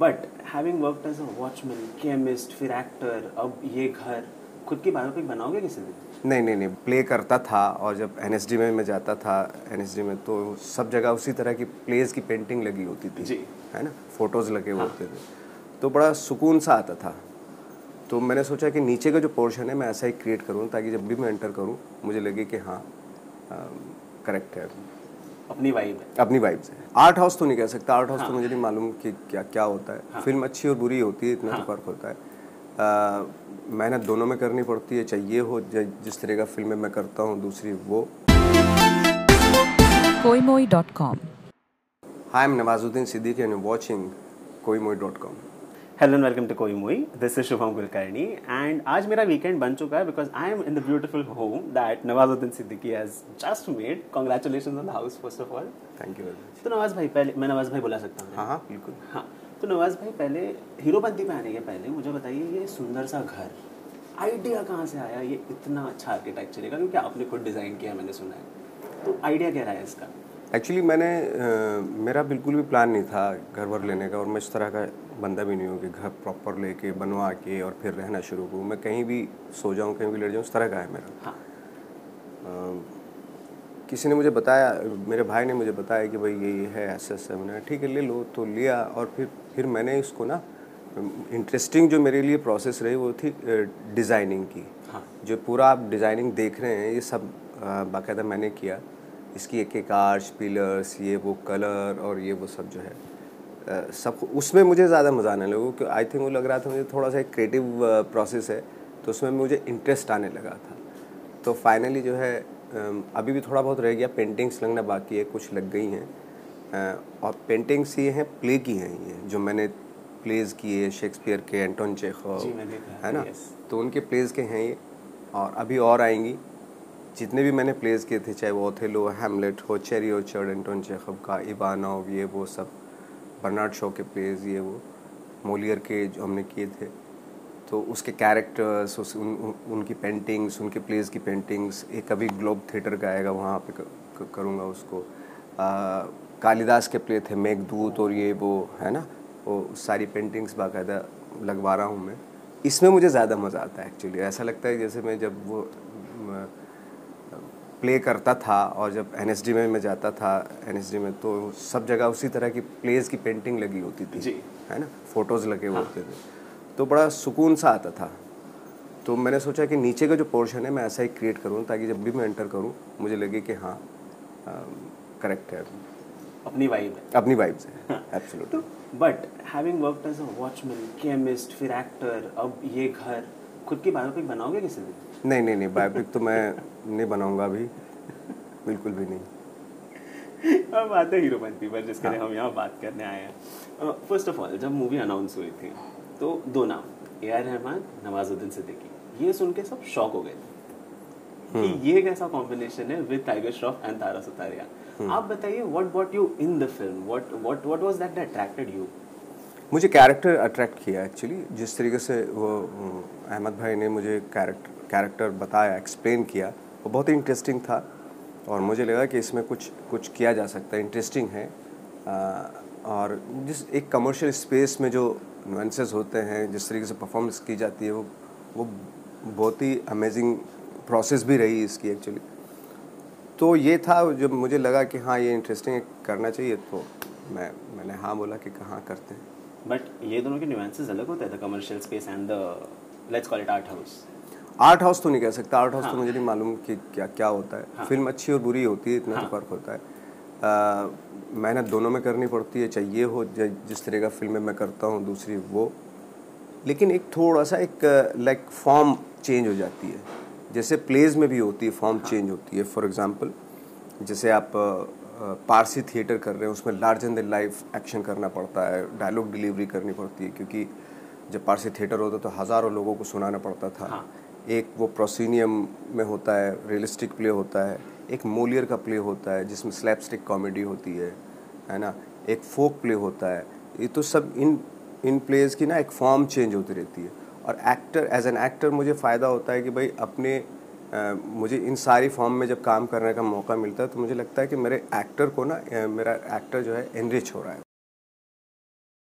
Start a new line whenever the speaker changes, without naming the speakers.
But having worked as a watchman chemist फिर actor अब ये घर खुद की बायोपिक बनाओगे किसी दिन?
नहीं नहीं नहीं प्ले करता था और जब एन में मैं जाता था एन में तो सब जगह उसी तरह की प्लेस की पेंटिंग लगी होती थी
जी।
है ना? फ़ोटोज़ लगे हुए होते थे। तो बड़ा सुकून सा आता था। तो मैंने सोचा कि नीचे का जो पोर्शन है मैं ऐसा ही क्रिएट करूँ ताकि जब भी मैं एंटर करूँ मुझे लगे कि हाँ करेक्ट है।
अपनी वाइब है।
अपनी वाइब से। आर्ट हाउस तो नहीं कह सकता। आर्ट हाउस तो मुझे नहीं मालूम कि क्या क्या होता है। फ़िल्म अच्छी और बुरी होती है इतना तो फ़र्क होता है। आ, मेहनत दोनों में करनी पड़ती है चाहिए हो जिस तरह का फ़िल्म मैं करता हूँ दूसरी वो।
koimoi.com
Hi, I'm Nawazuddin Siddiqui and you're watching koimoi.com.
Hello and welcome to Koimoi this is Shubham Kulkarni and आज मेरा वीकेंड बन चुका है because I am in the beautiful home that Nawazuddin Siddiqui has just made congratulations on the house first of all
thank you very much.
तो नवाज़ भाई पहले मैं नवाज़ भाई बुला सकता हूँ।
हाँ हाँ बिल्कुल।
हाँ तो नवाज़ भाई पहले हीरोपंती में आने के पहले मुझे बताइए ये सुंदर सा घर आइडिया कहाँ से आया? ये इतना अच्छा आर्किटेक्चर का क्योंकि आपने खुद डिज़ाइन किया मैंने सुना है। तो आइडिया क्या रहा है इसका?
एक्चुअली मैंने अ, मेरा बिल्कुल भी प्लान नहीं था घर वर लेने का और मैं इस तरह का बंदा भी नहीं हूँ कि घर प्रॉपर लेके बनवा के और फिर रहना शुरू करूँ। मैं कहीं भी सो जाऊँ कहीं भी लेट जाऊँ उस तरह का है मेरा।
हाँ।
किसी ने मुझे बताया मेरे भाई ने मुझे बताया कि भाई ये है ऐसा ऐसा मैंने ठीक है ले लो तो लिया। और फिर फिर मैंने इसको ना इंटरेस्टिंग जो मेरे लिए प्रोसेस रही वो थी डिज़ाइनिंग की।
हाँ।
जो पूरा आप डिज़ाइनिंग देख रहे हैं ये सब बाकायदा मैंने किया। इसकी एक एक आर्च पिलर्स ये वो कलर और ये वो सब जो है। सब उसमें मुझे ज़्यादा मज़ा आने लगा कि आई थिंक वो लग रहा था मुझे थोड़ा सा एक क्रिएटिव प्रोसेस है तो उसमें मुझे इंटरेस्ट आने लगा था। तो फाइनली जो है अभी भी थोड़ा बहुत रह गया पेंटिंग्स लगना बाकी है कुछ लग गई हैं। और पेंटिंग्स ये हैं प्ले की हैं ये जो मैंने प्लेज किए शेक्सपियर के एंटोन
है,
है ना? तो उनके प्लेज के हैं ये और अभी और आएँगी। जितने भी मैंने प्लेज किए थे चाहे वो ओथेलो हेमलेट हो चेरी हो ओचर्ड एंटोन चेखव का इवानोव ये वो सब बर्नार्ड शो के प्लेज ये वो मोलियर के जो हमने किए थे तो उसके कैरेक्टर्स उस उन, उन, उनकी पेंटिंग्स उनके प्लेस की पेंटिंग्स एक अभी ग्लोब थिएटर का आएगा वहाँ पे करूँगा उसको। कालिदास के प्ले थे मेघदूत और ये वो है ना? वो सारी पेंटिंग्स बाकायदा लगवा रहा हूँ मैं। इसमें मुझे ज़्यादा मज़ा आता है एक्चुअली ऐसा लगता है जैसे मैं जब वो प्ले करता था और जब एन में मैं जाता था एन में तो सब जगह उसी तरह की प्लेस की पेंटिंग लगी होती थी
जी।
है ना? फ़ोटोज़ लगे हुए होते थे। तो बड़ा सुकून सा आता था। तो मैंने सोचा कि नीचे का जो पोर्शन है मैं ऐसा ही क्रिएट करूँ ताकि जब भी मैं एंटर करूँ मुझे लगे कि हाँ करेक्ट है।
अपनी वाइब है।
अपनी वाइब से absolutely
but having worked as a watchman chemist फिर एक्टर अब ये घर खुद की बायोपिक बनाओगे किसी दिन?
नहीं नहीं नहीं बायोपिक तो मैं नहीं बनाऊँगा अभी। बिल्कुल भी नहीं।
अब आते हैं हीरोपंती पर जिसके लिए हम यहाँ बात करने आए हैं। फ़र्स्ट ऑफ़ ऑल जब मूवी अनाउंस हुई थी तो दो नाम ए आर रहमान नवाजुद्दीन सिद्दीकी। ये सुन के सब शॉक हो गए थे कि ये कैसा कॉम्बिनेशन है with tiger Shroff and Tara Sutaria आप बताइए what what you in the film what what what was that that attracted you
मुझे कैरेक्टर अट्रैक्ट किया एक्चुअली जिस तरीके से वो अहमद भाई ने मुझे कैरेक्टर कैरेक्टर बताया एक्सप्लेन किया वो बहुत ही इंटरेस्टिंग था। और मुझे लगा कि इसमें कुछ कुछ किया जा सकता है इंटरेस्टिंग है। आ, और जिस एक कमर्शियल स्पेस में जो नुएंसेस होते हैं जिस तरीके से परफॉर्मेंस की जाती है वो वो बहुत ही अमेजिंग प्रोसेस भी रही इसकी एक्चुअली तो ये था जब मुझे लगा कि हाँ ये इंटरेस्टिंग करना चाहिए तो मैं मैंने हाँ बोला कि कहाँ करते हैं।
बट ये दोनों के न्यूएंसेस अलग होते हैं the commercial space and the let's call it art house
art house तो नहीं कह सकता। आर्ट हाउस हाँ. तो मुझे नहीं मालूम कि क्या क्या होता है। हाँ. फ़िल्म अच्छी और बुरी होती है इतना हाँ. तो फ़र्क होता है। मेहनत दोनों में करनी पड़ती है चाहिए हो जिस तरह का फ़िल्म मैं करता हूँ दूसरी वो। लेकिन एक थोड़ा सा एक लाइक फॉर्म चेंज हो जाती है। जैसे प्लेज में भी होती है फॉर्म चेंज होती है। फॉर एग्जांपल जैसे आप पारसी थिएटर कर रहे हैं उसमें large in the life action करना पड़ता है डायलॉग डिलीवरी करनी पड़ती है क्योंकि जब पारसी थिएटर होता तो हज़ारों लोगों को सुनाना पड़ता था।
हाँ।
एक वो प्रोसीनियम में होता है रियलिस्टिक प्ले होता है एक मोलियर का प्ले होता है जिसमें स्लैपस्टिक कॉमेडी होती है है ना? एक फोक प्ले होता है ये तो सब इन इन प्लेज की ना एक फॉर्म चेंज होती रहती है। और एक्टर एज एन एक्टर मुझे फ़ायदा होता है कि भाई अपने मुझे इन सारी फॉर्म में जब काम करने का मौका मिलता है तो मुझे लगता है कि मेरे एक्टर को ना मेरा एक्टर जो है एनरिच हो रहा है।